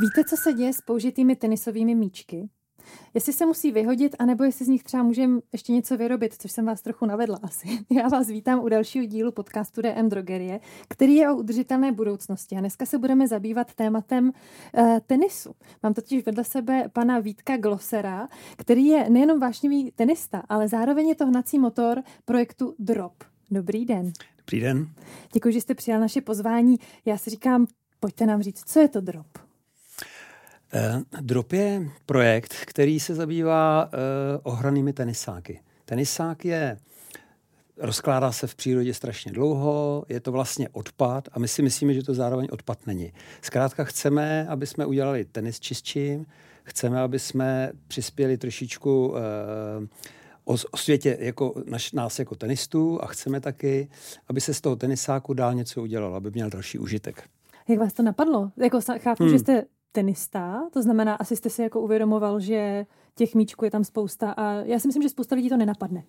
Víte, co se děje s použitými tenisovými míčky? Jestli se musí vyhodit, anebo jestli z nich třeba můžeme ještě něco vyrobit, což jsem vás trochu navedla asi. Já vás vítám u dalšího dílu podcastu DM Drogerie, který je o udržitelné budoucnosti. A dneska se budeme zabývat tématem uh, tenisu. Mám totiž vedle sebe pana Vítka Glosera, který je nejenom vášnivý tenista, ale zároveň je to hnací motor projektu Drop. Dobrý den. Dobrý den. Děkuji, že jste přijal naše pozvání. Já si říkám, pojďte nám říct, co je to Drop. Uh, Drop je projekt, který se zabývá uh, ohranými tenisáky. Tenisák je rozkládá se v přírodě strašně dlouho, je to vlastně odpad a my si myslíme, že to zároveň odpad není. Zkrátka chceme, aby jsme udělali tenis čistším, chceme, aby jsme přispěli trošičku uh, o, o světě jako naš, nás jako tenistů a chceme taky, aby se z toho tenisáku dál něco udělalo, aby měl další užitek. Jak vás to napadlo? Jako chápu, hmm. že jste tenista, to znamená, asi jste si jako uvědomoval, že těch míčků je tam spousta a já si myslím, že spousta lidí to nenapadne.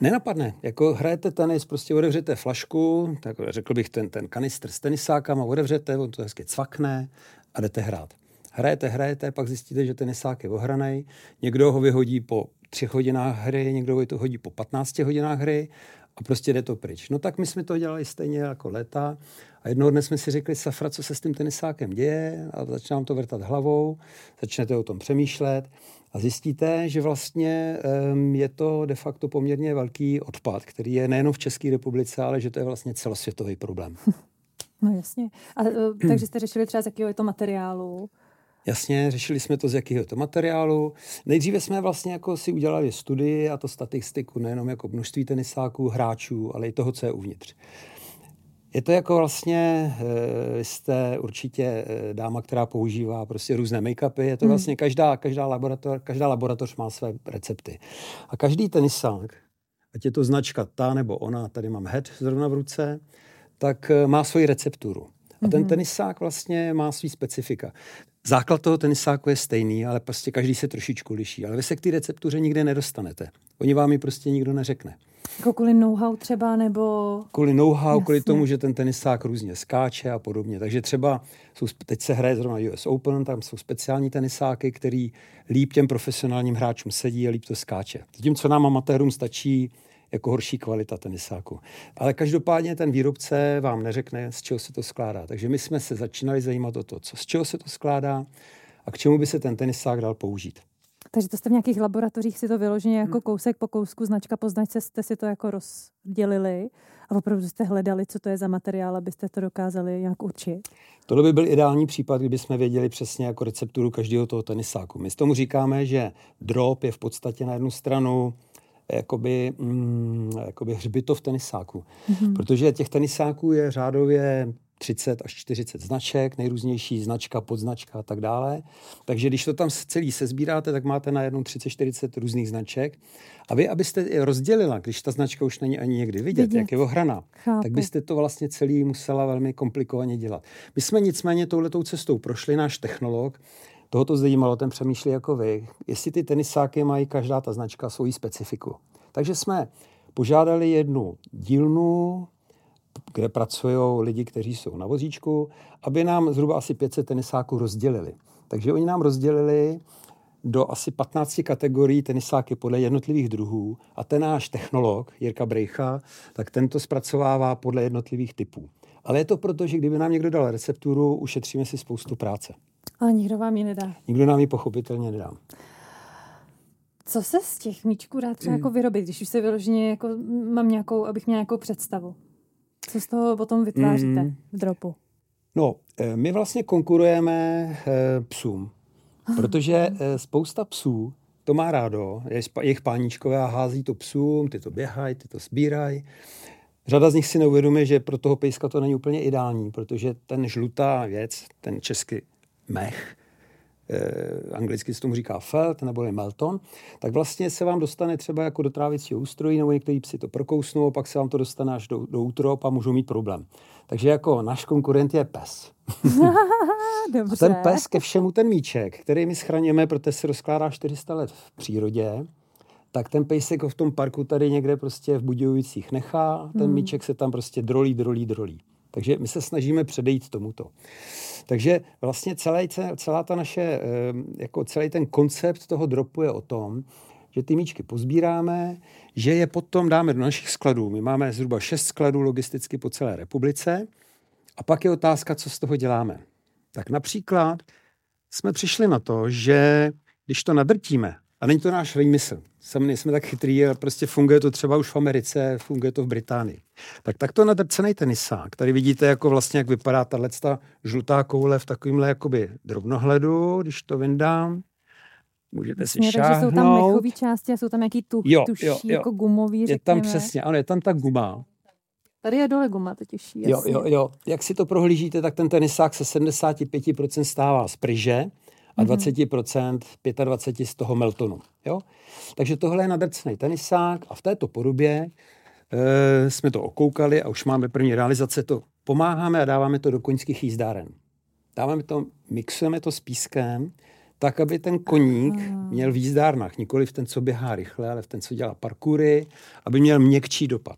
Nenapadne. Jako hrajete tenis, prostě otevřete flašku, tak řekl bych ten, ten kanistr s tenisákama, otevřete, on to hezky cvakne a jdete hrát. Hrajete, hrajete, pak zjistíte, že tenisák je ohranej, někdo ho vyhodí po třech hodinách hry, někdo ho hodí po 15 hodinách hry a prostě jde to pryč. No tak my jsme to dělali stejně jako léta a jednoho dne jsme si řekli, Safra, co se s tím tenisákem děje a začínám to vrtat hlavou, začnete o tom přemýšlet a zjistíte, že vlastně um, je to de facto poměrně velký odpad, který je nejenom v České republice, ale že to je vlastně celosvětový problém. No jasně. A, uh, takže jste řešili třeba, z jakého je to materiálu? Jasně, řešili jsme to z jakého to materiálu. Nejdříve jsme vlastně jako si udělali studii a to statistiku nejenom jako množství tenisáků, hráčů, ale i toho, co je uvnitř. Je to jako vlastně, vy jste určitě eh, dáma, která používá prostě různé make-upy, je to hmm. vlastně každá, každá, laborator, každá laboratoř má své recepty. A každý tenisák, ať je to značka ta nebo ona, tady mám head zrovna v ruce, tak eh, má svoji recepturu. A ten mhm. tenisák vlastně má svý specifika. Základ toho tenisáku je stejný, ale prostě každý se trošičku liší. Ale vy se k té receptuře nikdy nedostanete. Oni vám ji prostě nikdo neřekne. Jako kvůli know-how třeba, nebo... Kvůli know-how, kvůli tomu, že ten tenisák různě skáče a podobně. Takže třeba jsou, teď se hraje zrovna US Open, tam jsou speciální tenisáky, který líp těm profesionálním hráčům sedí a líp to skáče. Zatímco nám amatérům stačí jako horší kvalita tenisáku. Ale každopádně ten výrobce vám neřekne, z čeho se to skládá. Takže my jsme se začínali zajímat o to, co, z čeho se to skládá a k čemu by se ten tenisák dal použít. Takže to jste v nějakých laboratořích si to vyloženě jako hmm. kousek po kousku, značka po značce jste si to jako rozdělili a opravdu jste hledali, co to je za materiál, abyste to dokázali nějak určit? Tohle by byl ideální případ, kdyby jsme věděli přesně jako recepturu každého toho tenisáku. My s tomu říkáme, že drop je v podstatě na jednu stranu jakoby, mm, jakoby hřbitov tenisáků. Mm-hmm. Protože těch tenisáků je řádově 30 až 40 značek, nejrůznější značka, podznačka a tak dále. Takže když to tam celý sezbíráte, tak máte na jednu 30-40 různých značek. A vy, abyste je rozdělila, když ta značka už není ani někdy vidět, vidět. jak je ohrana, Chápu. tak byste to vlastně celý musela velmi komplikovaně dělat. My jsme nicméně touhletou cestou prošli, náš technolog, toho to zajímalo, ten přemýšlí jako vy, jestli ty tenisáky mají každá ta značka svoji specifiku. Takže jsme požádali jednu dílnu, kde pracují lidi, kteří jsou na vozíčku, aby nám zhruba asi 500 tenisáků rozdělili. Takže oni nám rozdělili do asi 15 kategorií tenisáky podle jednotlivých druhů a ten náš technolog, Jirka Brejcha, tak tento zpracovává podle jednotlivých typů. Ale je to proto, že kdyby nám někdo dal recepturu, ušetříme si spoustu práce. Ale nikdo vám ji nedá. Nikdo nám ji pochopitelně nedá. Co se z těch míčků dá třeba jako vyrobit, když už se vyloženě jako mám nějakou, abych měl nějakou představu? Co z toho potom vytváříte mm. v dropu? No, eh, my vlastně konkurujeme eh, psům, protože eh, spousta psů to má rádo, je jejich páníčkové a hází to psům, ty to běhají, ty to sbírají. Řada z nich si neuvědomuje, že pro toho pejska to není úplně ideální, protože ten žlutá věc, ten český mech, anglicky se tomu říká felt nebo je melton, tak vlastně se vám dostane třeba jako do trávicího ústrojí, nebo některý psi to prokousnou, pak se vám to dostane až do, do útrop a můžou mít problém. Takže jako náš konkurent je pes. Dobře. A ten pes ke všemu ten míček, který my schraněme, protože se rozkládá 400 let v přírodě, tak ten pejsek ho v tom parku tady někde prostě v Budějovicích nechá, ten hmm. míček se tam prostě drolí, drolí, drolí. Takže my se snažíme předejít tomuto. Takže vlastně celý, celá ta naše, eh, jako celý ten koncept toho dropu je o tom, že ty míčky pozbíráme, že je potom dáme do našich skladů. My máme zhruba šest skladů logisticky po celé republice a pak je otázka, co z toho děláme. Tak například jsme přišli na to, že když to nadrtíme, a není to náš výmysl, sami nejsme tak chytrý a prostě funguje to třeba už v Americe, funguje to v Británii. Tak takto nadrcený tenisák, tady vidíte, jako vlastně, jak vypadá tato žlutá koule v takovémhle jakoby drobnohledu, když to vyndám, můžete si šáhnout. Takže jsou tam mechové části a jsou tam nějaký tu, jo, tuší, jo, jo. jako gumový, řekněme. Je tam přesně, ano, je tam ta guma. Tady je dole guma totiž, jasně. Jo, jo, jo. Jak si to prohlížíte, tak ten tenisák se 75% stává z pryže a 20%, mhm. 25% z toho meltonu. Jo? Takže tohle je nadrcený tenisák a v této podobě e, jsme to okoukali a už máme první realizace. To pomáháme a dáváme to do koňských jízdáren. Dáváme to, mixujeme to s pískem, tak, aby ten koník měl v jízdárnách, nikoli v ten, co běhá rychle, ale v ten, co dělá parkury, aby měl měkčí dopad.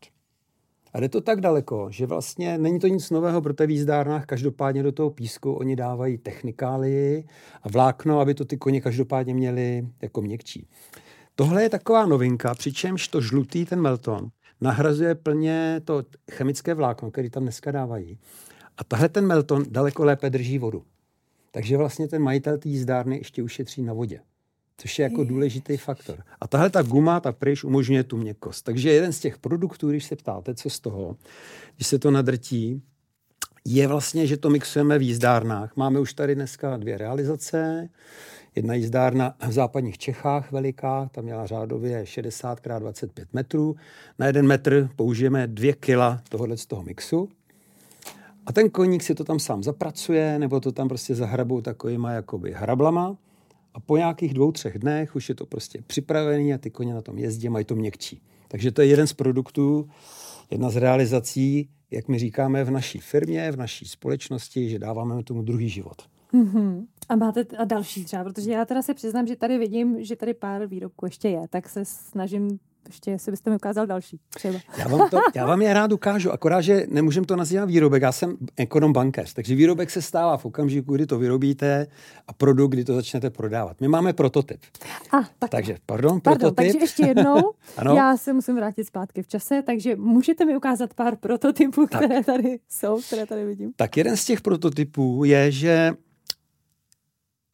A jde to tak daleko, že vlastně není to nic nového pro té výzdárnách, každopádně do toho písku oni dávají technikálii a vlákno, aby to ty koně každopádně měli jako měkčí. Tohle je taková novinka, přičemž to žlutý, ten melton, nahrazuje plně to chemické vlákno, který tam dneska dávají. A tahle ten melton daleko lépe drží vodu. Takže vlastně ten majitel té jízdárny ještě ušetří na vodě což je jako důležitý faktor. A tahle ta guma, ta pryš, umožňuje tu měkkost. Takže jeden z těch produktů, když se ptáte, co z toho, když se to nadrtí, je vlastně, že to mixujeme v jízdárnách. Máme už tady dneska dvě realizace. Jedna jízdárna v západních Čechách veliká, tam měla řádově 60 x 25 metrů. Na jeden metr použijeme dvě kila tohohle z toho mixu. A ten koník si to tam sám zapracuje, nebo to tam prostě zahrabou takovýma jakoby hrablama. A po nějakých dvou, třech dnech už je to prostě připravený a ty koně na tom jezdí, mají to měkčí. Takže to je jeden z produktů, jedna z realizací, jak my říkáme v naší firmě, v naší společnosti, že dáváme tomu druhý život. Mm-hmm. A máte a další třeba, protože já teda se přiznám, že tady vidím, že tady pár výrobků ještě je, tak se snažím ještě, jestli byste mi ukázal další třeba. Já vám, to, já vám je rád ukážu, akorát, že nemůžem to nazývat výrobek, já jsem ekonom bankéř, takže výrobek se stává v okamžiku, kdy to vyrobíte a produkt, kdy to začnete prodávat. My máme prototyp. A, tak. Takže, pardon, pardon prototyp. Takže ještě jednou, ano? já se musím vrátit zpátky v čase, takže můžete mi ukázat pár prototypů, tak. které tady jsou, které tady vidím. Tak jeden z těch prototypů je, že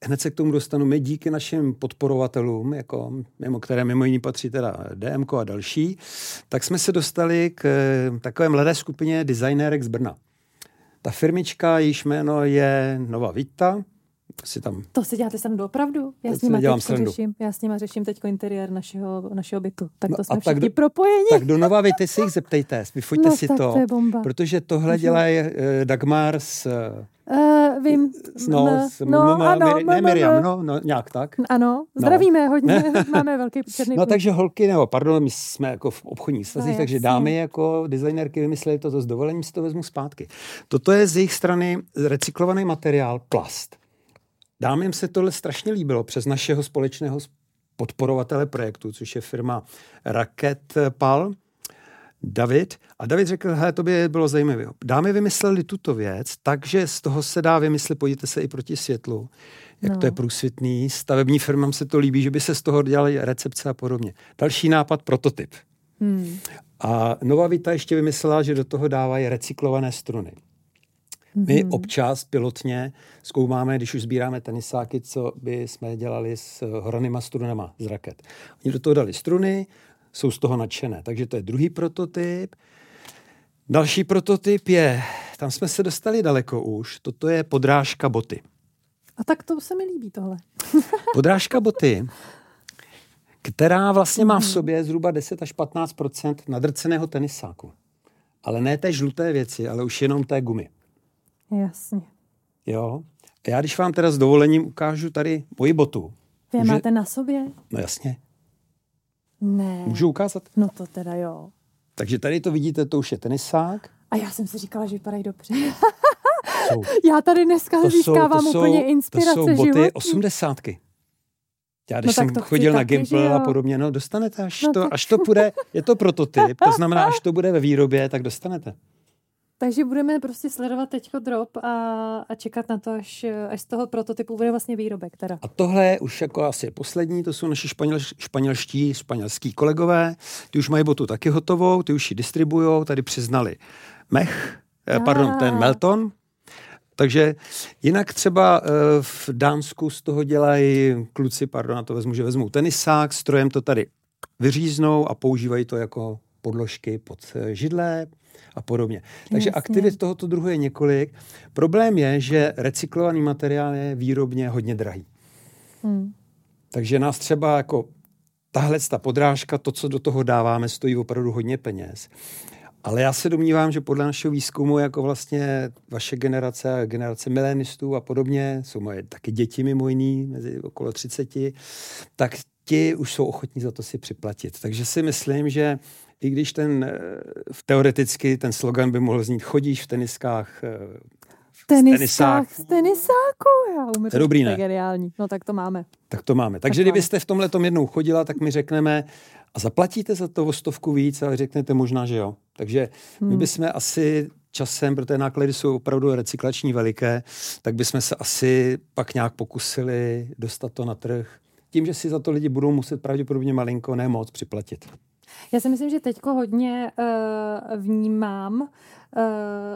hned se k tomu dostanu. My díky našim podporovatelům, jako, mimo které mimo jiný patří teda DMK a další, tak jsme se dostali k takové mladé skupině designérek z Brna. Ta firmička, jejíž jméno je Nova Vita, si tam... To si děláte srandu opravdu? Já s, nima řeším, já s nima řeším teď interiér našeho, našeho bytu. Tak no to no jsme všichni do, propojeni. Tak do Nova Vity si jich zeptejte, vyfoďte no, si to. to je bomba. Protože tohle dělají uh, Dagmar s Uh, vím. No, no, s, no, m, ano, ne Miriam, no, no, nějak tak. Ano, zdravíme no. hodně, máme velký černý No takže holky, nebo pardon, my jsme jako v obchodních stazích, no, takže dámy jako designerky vymysleli toto s dovolením, si to vezmu zpátky. Toto je z jejich strany recyklovaný materiál, plast. Dámím se tohle strašně líbilo přes našeho společného podporovatele projektu, což je firma Raket Pal, David. A David řekl, hele, to by bylo zajímavé. Dámy vymysleli tuto věc, takže z toho se dá vymyslet, podívejte se i proti světlu, jak no. to je průsvitný. Stavební firmám se to líbí, že by se z toho dělali recepce a podobně. Další nápad, prototyp. Hmm. A Nová Vita ještě vymyslela, že do toho dávají recyklované struny. My mm-hmm. občas pilotně zkoumáme, když už sbíráme tenisáky, co by jsme dělali s horanýma strunama z raket. Oni do toho dali struny, jsou z toho nadšené. Takže to je druhý prototyp. Další prototyp je, tam jsme se dostali daleko už, toto je podrážka boty. A tak to se mi líbí tohle. podrážka boty, která vlastně má v mhm. sobě zhruba 10 až 15% nadrceného tenisáku. Ale ne té žluté věci, ale už jenom té gumy. Jasně. Jo. A já když vám teda s dovolením ukážu tady moji botu. Vy může... máte na sobě? No jasně. Ne. Můžu ukázat? No to teda jo. Takže tady to vidíte, to už je tenisák. A já jsem si říkala, že vypadají dobře. já tady dneska to získávám jsou, to úplně jsou, inspirace To jsou boty životní. osmdesátky. Já když no, jsem chodil na Gimple a podobně, no dostanete, až, no, to, tak... až to bude, je to prototyp, to znamená, až to bude ve výrobě, tak dostanete. Takže budeme prostě sledovat teďko drop a, a čekat na to, až, až z toho prototypu bude vlastně výrobek. Teda. A tohle je už jako asi poslední, to jsou naši španěl, španělští, španělský kolegové, ty už mají botu taky hotovou, ty už ji distribujou, tady přiznali mech, eh, pardon, ten Melton, takže jinak třeba eh, v Dánsku z toho dělají kluci, pardon, na to vezmu, že vezmou tenisák, strojem to tady vyříznou a používají to jako podložky pod eh, židle a podobně. Takže Jasně. aktivit tohoto druhu je několik. Problém je, že recyklovaný materiál je výrobně hodně drahý. Hmm. Takže nás třeba jako tahle ta podrážka, to, co do toho dáváme, stojí opravdu hodně peněz. Ale já se domnívám, že podle našeho výzkumu, jako vlastně vaše generace, generace milenistů a podobně, jsou moje taky děti mimo jiný, mezi okolo 30, tak ti už jsou ochotní za to si připlatit. Takže si myslím, že i když ten eh, teoreticky ten slogan by mohl znít chodíš v teniskách eh, v teniskách, v tenisáku, já umím, to je dobrý, ne? geniální. No tak to máme. Tak to máme. Takže tak kdybyste v tomhle tom jednou chodila, tak my řekneme, a zaplatíte za to o stovku víc, ale řeknete možná, že jo. Takže my hmm. bychom asi časem, protože náklady jsou opravdu recyklační veliké, tak bychom se asi pak nějak pokusili dostat to na trh. Tím, že si za to lidi budou muset pravděpodobně malinko, ne moc připlatit. Já si myslím, že teďko hodně uh, vnímám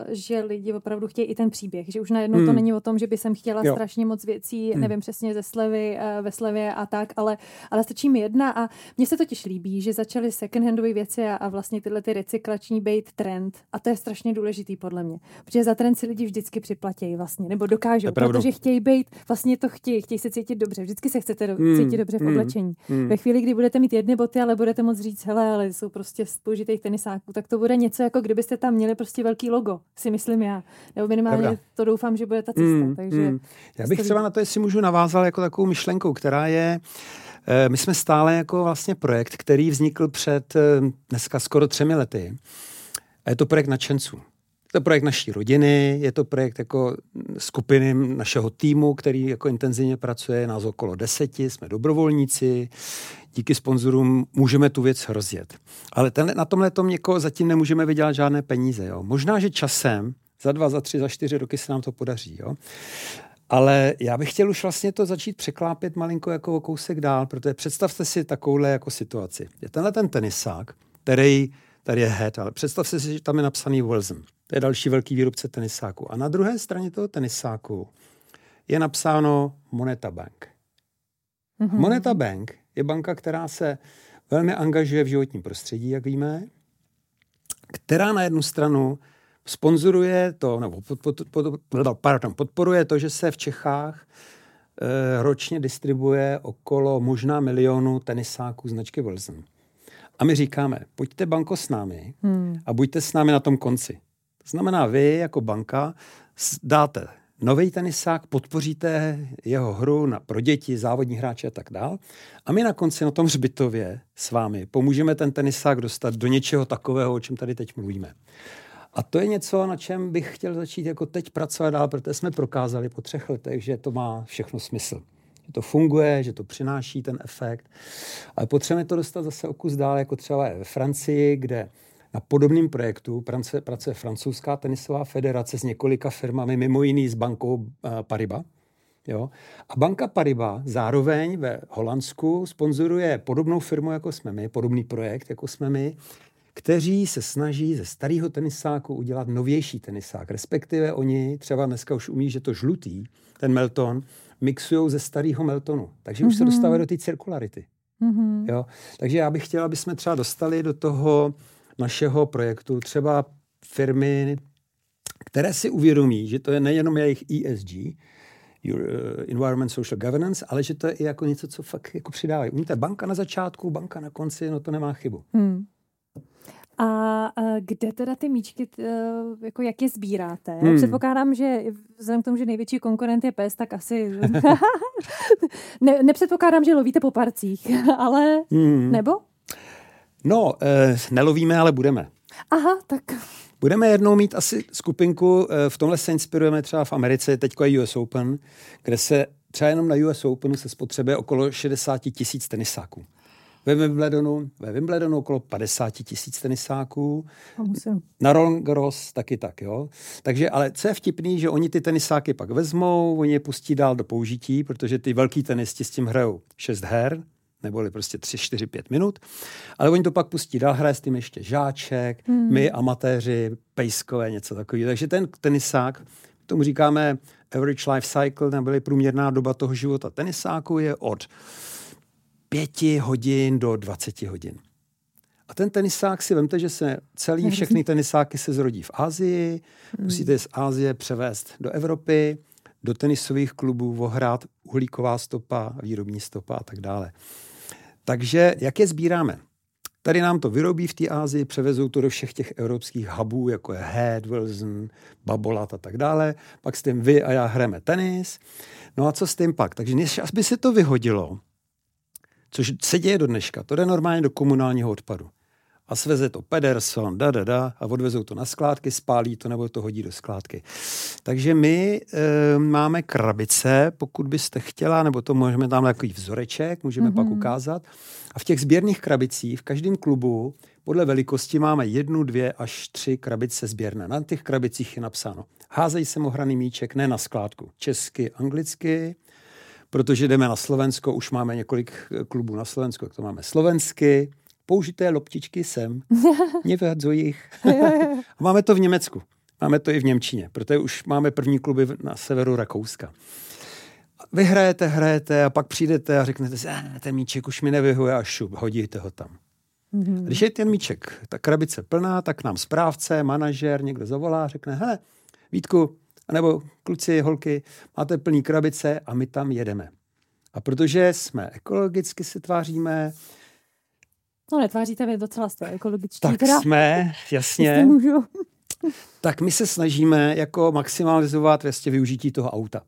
že lidi opravdu chtějí i ten příběh, že už najednou hmm. to není o tom, že by jsem chtěla jo. strašně moc věcí, hmm. nevím přesně ze slevy, eh, ve slevě a tak, ale, ale stačí mi jedna a mně se totiž líbí, že začaly second-handové věci a, a vlastně tyhle ty recyklační být trend a to je strašně důležitý podle mě, protože za trend si lidi vždycky připlatí vlastně, nebo dokážou, protože chtějí být, vlastně to chtějí, chtějí se cítit dobře, vždycky se chcete do, hmm. cítit dobře v hmm. oblečení. Hmm. Ve chvíli, kdy budete mít jedny boty, ale budete moc říct, hele, ale jsou prostě z použitých tenisáků, tak to bude něco, jako kdybyste tam měli prostě velký logo, si myslím já. Nebo minimálně Pravda. to doufám, že bude ta cesta. Mm, takže mm. Já bych třeba na to, jestli můžu navázal jako takovou myšlenkou, která je, eh, my jsme stále jako vlastně projekt, který vznikl před eh, dneska skoro třemi lety. A je to projekt nadšenců. Je to projekt naší rodiny, je to projekt jako skupiny našeho týmu, který jako intenzivně pracuje, nás okolo deseti, jsme dobrovolníci, díky sponzorům můžeme tu věc rozjet. Ale ten, na tomhle tom jako zatím nemůžeme vydělat žádné peníze. Jo. Možná, že časem, za dva, za tři, za čtyři roky se nám to podaří. Jo. Ale já bych chtěl už vlastně to začít překlápět malinko jako o kousek dál, protože představte si takovouhle jako situaci. Je tenhle ten tenisák, který tady je head, ale představte si, že tam je napsaný Wilson. To je další velký výrobce tenisáku. A na druhé straně toho tenisáku je napsáno Moneta Bank. Mm-hmm. Moneta Bank je banka, která se velmi angažuje v životním prostředí, jak víme, která na jednu stranu sponzoruje to, nebo pod, pod, pod, pardon, podporuje to, že se v Čechách e, ročně distribuje okolo možná milionu tenisáků značky Wilson. A my říkáme, pojďte banko s námi hmm. a buďte s námi na tom konci. To znamená, vy jako banka dáte nový tenisák, podpoříte jeho hru na, pro děti, závodní hráče a tak dál. A my na konci na tom hřbitově s vámi pomůžeme ten tenisák dostat do něčeho takového, o čem tady teď mluvíme. A to je něco, na čem bych chtěl začít jako teď pracovat dál, protože jsme prokázali po třech letech, že to má všechno smysl. Že to funguje, že to přináší ten efekt. Ale potřebujeme to dostat zase o kus dál, jako třeba ve Francii, kde na podobném projektu pracuje, pracuje francouzská tenisová federace s několika firmami, mimo jiný s bankou uh, Paribas. Jo? A banka Paribas zároveň ve Holandsku sponzoruje podobnou firmu, jako jsme my, podobný projekt, jako jsme my, kteří se snaží ze starého tenisáku udělat novější tenisák. Respektive oni třeba dneska už umí, že to žlutý, ten Melton, mixují ze starého Meltonu. Takže mm-hmm. už se mhm. dostávají do té cirkularity. Mm-hmm. Jo? Takže já bych chtěla, aby jsme třeba dostali do toho našeho projektu třeba firmy, které si uvědomí, že to je nejenom jejich ESG, uh, Environment Social Governance, ale že to je i jako něco, co fakt jako přidávají. Umíte, banka na začátku, banka na konci, no to nemá chybu. Hmm. A kde teda ty míčky, jako jak je sbíráte? Hmm. Předpokládám, že vzhledem k tomu, že největší konkurent je pes, tak asi... ne, nepředpokládám, že lovíte po parcích, ale... Hmm. Nebo? No, eh, nelovíme, ale budeme. Aha, tak... Budeme jednou mít asi skupinku, eh, v tomhle se inspirujeme třeba v Americe, teďko je US Open, kde se třeba jenom na US Openu se spotřebuje okolo 60 tisíc tenisáků. Ve Wimbledonu, ve Wimbledonu okolo 50 tisíc tenisáků. Na Roland Garros taky tak, jo. Takže, ale co je vtipný, že oni ty tenisáky pak vezmou, oni je pustí dál do použití, protože ty velký tenisti s tím hrajou 6 her, neboli prostě 3, 4, 5 minut. Ale oni to pak pustí dál, hraje s tím ještě žáček, hmm. my amatéři, pejskové, něco takového. Takže ten tenisák, tomu říkáme average life cycle, neboli průměrná doba toho života tenisáku je od 5 hodin do 20 hodin. A ten tenisák si vemte, že se celý všechny tenisáky se zrodí v Ázii, hmm. musíte je z Ázie převést do Evropy, do tenisových klubů, vohrát uhlíková stopa, výrobní stopa a tak dále. Takže jak je sbíráme? Tady nám to vyrobí v té Ázii, převezou to do všech těch evropských hubů, jako je Head, Wilson, Babolat a tak dále. Pak s tím vy a já hrajeme tenis. No a co s tím pak? Takže než aby se to vyhodilo, což se děje do dneška, to jde normálně do komunálního odpadu a sveze to Pederson, da, da, da, a odvezou to na skládky, spálí to nebo to hodí do skládky. Takže my e, máme krabice, pokud byste chtěla, nebo to můžeme tam takový vzoreček, můžeme mm-hmm. pak mhm. ukázat. A v těch sběrných krabicích v každém klubu podle velikosti máme jednu, dvě až tři krabice sběrné. Na těch krabicích je napsáno házej sem ohraný míček, ne na skládku. Česky, anglicky, protože jdeme na Slovensko, už máme několik klubů na Slovensku, jak to máme slovensky, použité loptičky sem, nevyhadzuj jich. máme to v Německu, máme to i v Němčině, protože už máme první kluby na severu Rakouska. Vy hrajete, hrajete a pak přijdete a řeknete si, eh, ten míček už mi nevyhuje a šup, hodíte ho tam. Mm-hmm. Když je ten míček, ta krabice plná, tak nám správce, manažer, někdo zavolá, řekne, hele, Vítku, nebo kluci, holky, máte plný krabice a my tam jedeme. A protože jsme ekologicky se tváříme, No netváříte vy docela jste ekologičtí. Tak teda. jsme, jasně. tak my se snažíme jako maximalizovat vlastně využití toho auta.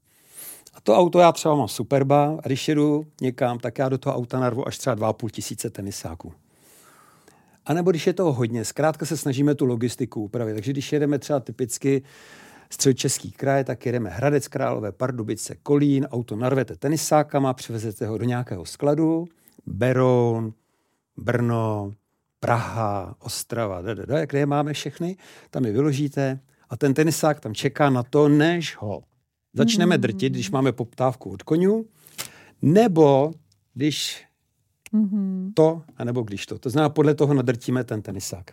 A to auto já třeba mám Superba a když jedu někam, tak já do toho auta narvu až třeba 2,5 tisíce tenisáků. A nebo když je toho hodně, zkrátka se snažíme tu logistiku upravit. Takže když jedeme třeba typicky středočeský kraj, tak jedeme Hradec Králové, Pardubice, Kolín, auto narvete tenisákama, přivezete ho do nějakého skladu, Beroun, Brno, Praha, Ostrava, da, da, da, kde je máme všechny, tam je vyložíte a ten tenisák tam čeká na to, než ho začneme hmm. drtit, když máme poptávku od konňů, nebo když mm-hmm. to, anebo když to. To znamená, podle toho nadrtíme ten tenisák.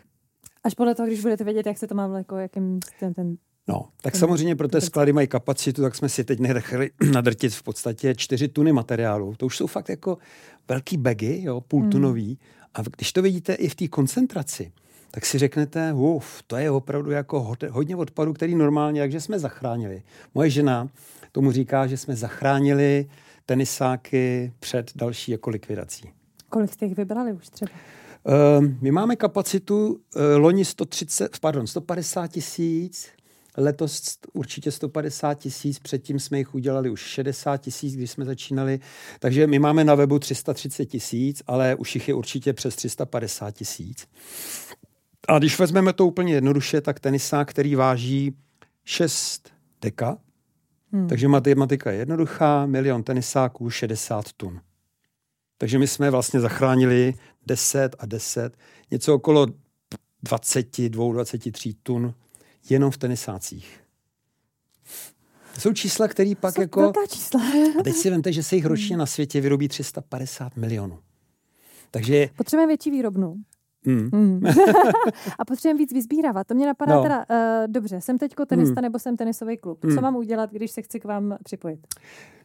Až podle toho, když budete vědět, jak se to má jako jakým ten, ten No, tak samozřejmě, pro ty sklady mají kapacitu, tak jsme si teď nechali nadrtit v podstatě čtyři tuny materiálu. To už jsou fakt jako velký bagy, jo, půltunový. Hmm. A když to vidíte i v té koncentraci, tak si řeknete, uf, to je opravdu jako hodně odpadu, který normálně, jakže jsme zachránili. Moje žena tomu říká, že jsme zachránili tenisáky před další jako likvidací. Kolik jste jich vybrali už třeba? Uh, my máme kapacitu uh, loni 130, pardon, 150 tisíc, Letos určitě 150 tisíc, předtím jsme jich udělali už 60 tisíc, když jsme začínali. Takže my máme na webu 330 tisíc, ale už jich je určitě přes 350 tisíc. A když vezmeme to úplně jednoduše, tak tenisák, který váží 6 deka, hmm. takže matematika je jednoduchá, milion tenisáků, 60 tun. Takže my jsme vlastně zachránili 10 a 10, něco okolo 22, 23 tun jenom v tenisácích. To jsou čísla, které pak jsou jako... čísla. a teď si vemte, že se jich ročně na světě vyrobí 350 milionů. Takže... Potřebujeme větší výrobnu. Mm. Mm. a potřebujeme víc vyzbírávat. To mě napadá no. teda, uh, dobře, jsem teďko tenista mm. nebo jsem tenisový klub. Mm. Co mám udělat, když se chci k vám připojit?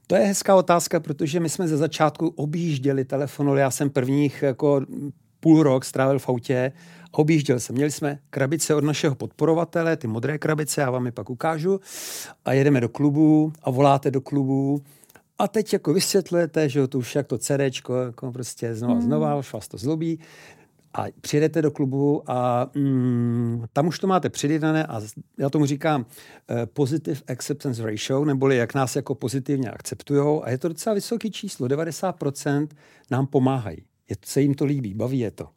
To je hezká otázka, protože my jsme ze začátku objížděli telefonovali. Já jsem prvních jako půl rok strávil v autě objížděl jsem. Měli jsme krabice od našeho podporovatele, ty modré krabice, já vám je pak ukážu. A jedeme do klubu a voláte do klubu. A teď jako vysvětlujete, že to už jak to CDčko, jako prostě znova, mm. znova, už vás to zlobí. A přijedete do klubu a mm, tam už to máte předjednané a já tomu říkám uh, positive acceptance ratio, neboli jak nás jako pozitivně akceptujou a je to docela vysoké číslo, 90% nám pomáhají. Je, se jim to líbí, baví je to.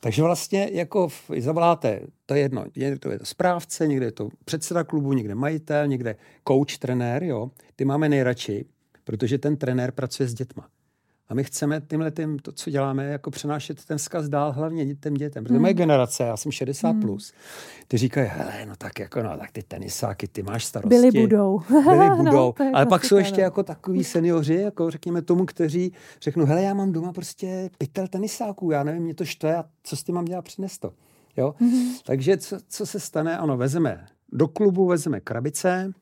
Takže vlastně jako zavoláte, to je jedno, někde je to správce, někde je to předseda klubu, někde majitel, někde coach, trenér, jo. Ty máme nejradši, protože ten trenér pracuje s dětma. A my chceme tímhle tím, to, co děláme, jako přenášet ten vzkaz dál hlavně těm dětem. Protože hmm. moje generace, já jsem 60 hmm. plus, ty říkají, hele, no tak jako, no tak ty tenisáky, ty máš starosti. Byli budou. Byli budou. no, Ale pak jsou ještě jako takový seniori, jako řekněme tomu, kteří řeknou, hele, já mám doma prostě pytel tenisáků, já nevím, mě to štve a co s tím mám dělat, přines to. Jo? Hmm. Takže co, co se stane? Ano, vezeme do klubu, vezeme krabice,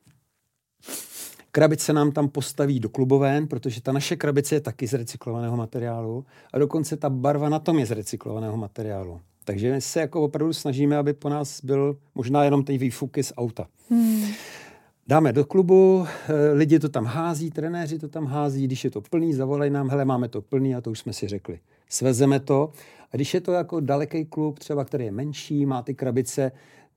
Krabice nám tam postaví do kluboven, protože ta naše krabice je taky z recyklovaného materiálu a dokonce ta barva na tom je z recyklovaného materiálu. Takže my se jako opravdu snažíme, aby po nás byl možná jenom ten výfuky z auta. Hmm. Dáme do klubu, eh, lidi to tam hází, trenéři to tam hází, když je to plný, zavolají nám, hele, máme to plný a to už jsme si řekli. Svezeme to a když je to jako daleký klub, třeba který je menší, má ty krabice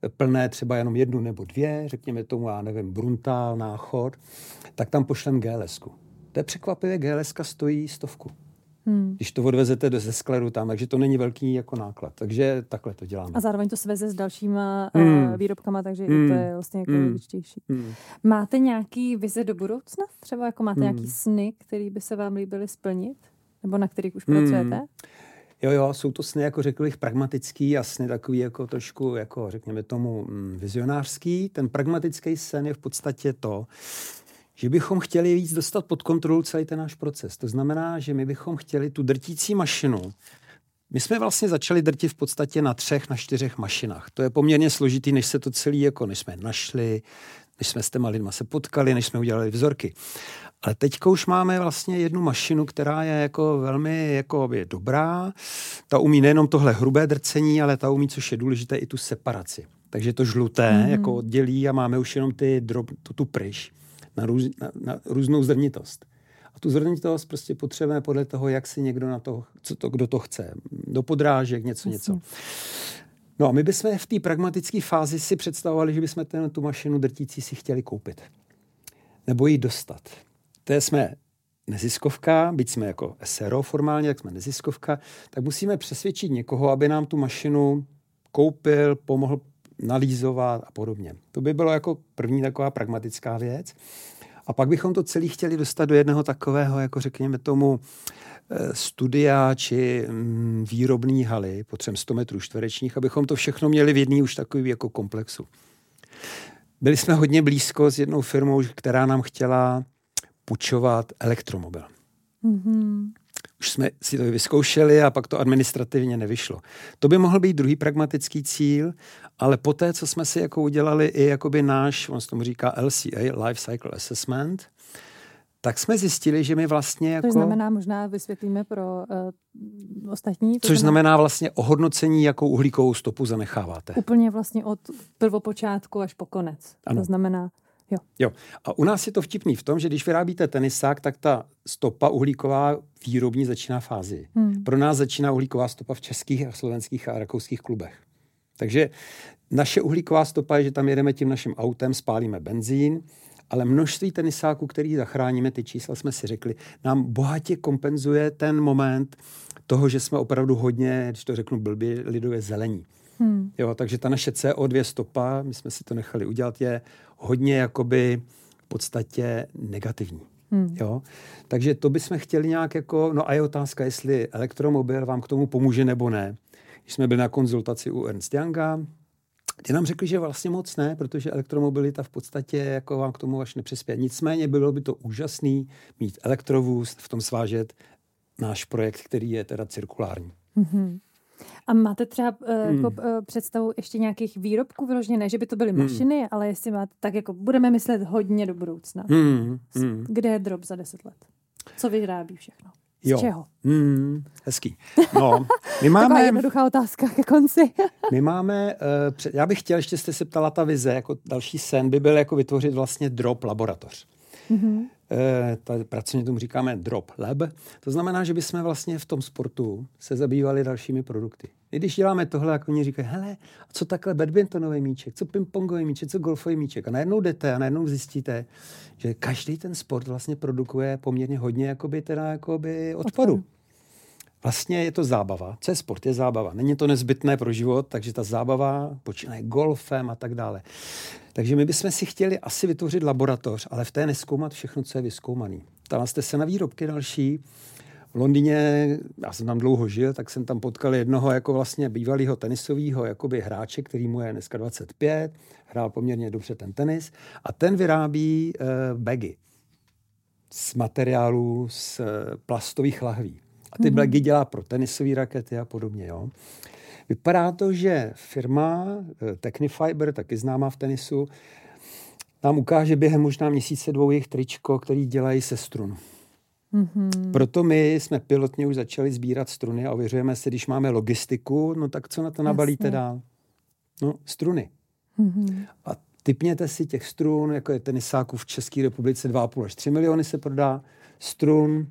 plné třeba jenom jednu nebo dvě, řekněme tomu, já nevím, Bruntál, Náchod, tak tam pošlem gls -ku. To je překvapivě, gls stojí stovku. Hmm. Když to odvezete do ze skladu tam, takže to není velký jako náklad. Takže takhle to děláme. A zároveň to sveze s dalšíma hmm. výrobkama, takže hmm. to je vlastně jako hmm. Hmm. Máte nějaký vize do budoucna? Třeba jako máte hmm. nějaký sny, který by se vám líbily splnit? Nebo na kterých už hmm. pracujete? Jo, jo, jsou to sny, jako řekl bych, pragmatický a sny takový jako trošku, jako řekněme tomu, mm, vizionářský. Ten pragmatický sen je v podstatě to, že bychom chtěli víc dostat pod kontrolu celý ten náš proces. To znamená, že my bychom chtěli tu drtící mašinu, my jsme vlastně začali drtit v podstatě na třech, na čtyřech mašinách. To je poměrně složitý, než se to celý, jako než jsme našli, než jsme s těma lidma se potkali, než jsme udělali vzorky. Ale teďka už máme vlastně jednu mašinu, která je jako velmi jako je dobrá. Ta umí nejenom tohle hrubé drcení, ale ta umí, což je důležité, i tu separaci. Takže to žluté mm-hmm. jako oddělí a máme už jenom ty drob, tu, tu pryš na, růz, na, na různou zrnitost. A tu zrnitost prostě potřebujeme podle toho, jak si někdo na to, co to, kdo to chce. Do podrážek, něco, Jasně. něco. No a my bychom v té pragmatické fázi si představovali, že bychom ten, tu mašinu drtící si chtěli koupit. Nebo ji dostat té jsme neziskovka, byť jsme jako SRO formálně, jak jsme neziskovka, tak musíme přesvědčit někoho, aby nám tu mašinu koupil, pomohl nalízovat a podobně. To by bylo jako první taková pragmatická věc. A pak bychom to celý chtěli dostat do jednoho takového, jako řekněme tomu, eh, studia či mm, výrobní haly, potřebujeme 100 metrů čtverečních, abychom to všechno měli v jedný už takový jako komplexu. Byli jsme hodně blízko s jednou firmou, která nám chtěla půjčovat elektromobil. Mm-hmm. Už jsme si to vyzkoušeli a pak to administrativně nevyšlo. To by mohl být druhý pragmatický cíl, ale poté, co jsme si jako udělali i jakoby náš, on se tomu říká LCA, Life Cycle Assessment, tak jsme zjistili, že my vlastně jako... To znamená, možná vysvětlíme pro uh, ostatní. Což znamená... znamená vlastně ohodnocení, jakou uhlíkovou stopu zanecháváte. Úplně vlastně od prvopočátku až po konec. Ano. To znamená Jo. jo. A u nás je to vtipný v tom, že když vyrábíte tenisák, tak ta stopa uhlíková výrobní začíná fázi. Hmm. Pro nás začíná uhlíková stopa v českých a slovenských a rakouských klubech. Takže naše uhlíková stopa je, že tam jedeme tím naším autem, spálíme benzín, ale množství tenisáků, který zachráníme, ty čísla jsme si řekli, nám bohatě kompenzuje ten moment toho, že jsme opravdu hodně, když to řeknu blbě, lidově zelení. Hmm. Jo, takže ta naše CO2 stopa, my jsme si to nechali udělat, je hodně jakoby v podstatě negativní. Hmm. Jo? Takže to bychom chtěli nějak jako, no a je otázka, jestli elektromobil vám k tomu pomůže nebo ne. Když jsme byli na konzultaci u Ernst Younga, ty nám řekli, že vlastně moc ne, protože elektromobilita v podstatě jako vám k tomu až nepřispěje. Nicméně bylo by to úžasný mít elektrovůz, v tom svážet náš projekt, který je teda cirkulární. Mm-hmm. A máte třeba uh, hmm. jako, uh, představu ještě nějakých výrobků vyloženě, ne, že by to byly hmm. mašiny, ale jestli máte, tak jako budeme myslet hodně do budoucna. Hmm. Kde je drop za deset let? Co vyrábí všechno? Z jo. čeho? Hmm, hezký. No, my máme... Taková jednoduchá otázka ke konci. my máme, uh, já bych chtěl, ještě jste se ptala ta vize, jako další sen by byl jako vytvořit vlastně drop laboratoř. Mm-hmm. Eh, ta, pracovně tomu říkáme drop lab. To znamená, že bychom vlastně v tom sportu se zabývali dalšími produkty. I když děláme tohle, jako oni říkají, hele, a co takhle badmintonový míček, co pingpongový míček, co golfový míček. A najednou jdete a najednou zjistíte, že každý ten sport vlastně produkuje poměrně hodně jakoby, teda, jakoby odpadu. odpadu. Vlastně je to zábava. Co je sport? Je zábava. Není to nezbytné pro život, takže ta zábava počínaje golfem a tak dále. Takže my bychom si chtěli asi vytvořit laboratoř, ale v té neskoumat všechno, co je vyskoumaný. Tam jste se na výrobky další. V Londýně, já jsem tam dlouho žil, tak jsem tam potkal jednoho jako vlastně bývalého tenisového jakoby hráče, který mu je dneska 25, hrál poměrně dobře ten tenis a ten vyrábí uh, bagy z materiálu z uh, plastových lahví. A ty mm-hmm. bagy dělá pro tenisové rakety a podobně. Jo. Vypadá to, že firma uh, Technifiber, taky známá v tenisu, nám ukáže během možná měsíce dvou jejich tričko, který dělají se strun. Mm-hmm. Proto my jsme pilotně už začali sbírat struny a ověřujeme si, když máme logistiku, no tak co na to nabalíte Jasně. dál? No, struny. Mm-hmm. A typněte si těch strun, jako je tenisáků v České republice 2,5 až 3 miliony se prodá. Strun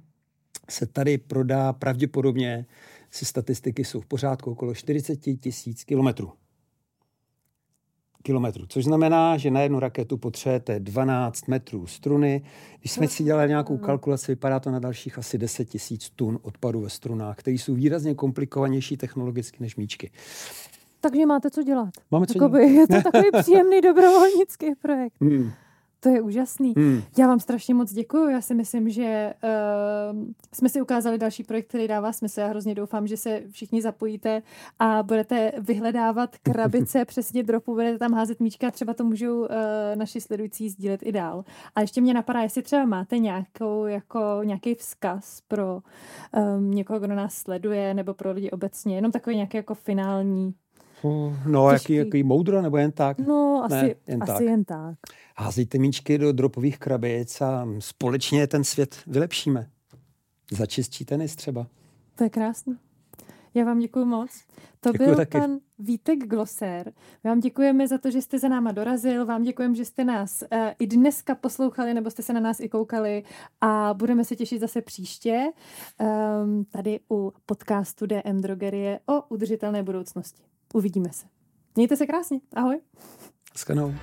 se tady prodá pravděpodobně, si statistiky jsou v pořádku, okolo 40 tisíc kilometrů kilometrů, což znamená, že na jednu raketu potřebujete 12 metrů struny. Když jsme si dělali nějakou kalkulaci, vypadá to na dalších asi 10 tisíc tun odpadu ve strunách, které jsou výrazně komplikovanější technologicky než míčky. Takže máte co dělat. Máme co Jakoby, dělat. Je to takový příjemný dobrovolnický projekt. Hmm. To je úžasný. Hmm. Já vám strašně moc děkuji. Já si myslím, že uh, jsme si ukázali další projekt, který dává smysl. Já hrozně doufám, že se všichni zapojíte a budete vyhledávat krabice přesně dropu, budete tam házet míčka, třeba to můžou uh, naši sledující sdílet i dál. A ještě mě napadá, jestli třeba máte nějakou, jako, nějaký vzkaz pro um, někoho, kdo nás sleduje, nebo pro lidi obecně, jenom takový nějaký jako finální No, jaký, jaký moudro, nebo jen tak? No, asi, ne, jen, asi tak. jen tak. Házejte míčky do dropových krabic a společně ten svět vylepšíme. Za čistší tenis třeba. To je krásný. Já vám děkuji moc. To děkuji byl taky. pan Vítek Glosser. Vám děkujeme za to, že jste za náma dorazil. Vám děkujeme, že jste nás uh, i dneska poslouchali, nebo jste se na nás i koukali a budeme se těšit zase příště um, tady u podcastu DM Drogerie o udržitelné budoucnosti. Uvidíme se. Mějte se krásně. Ahoj. Skanou.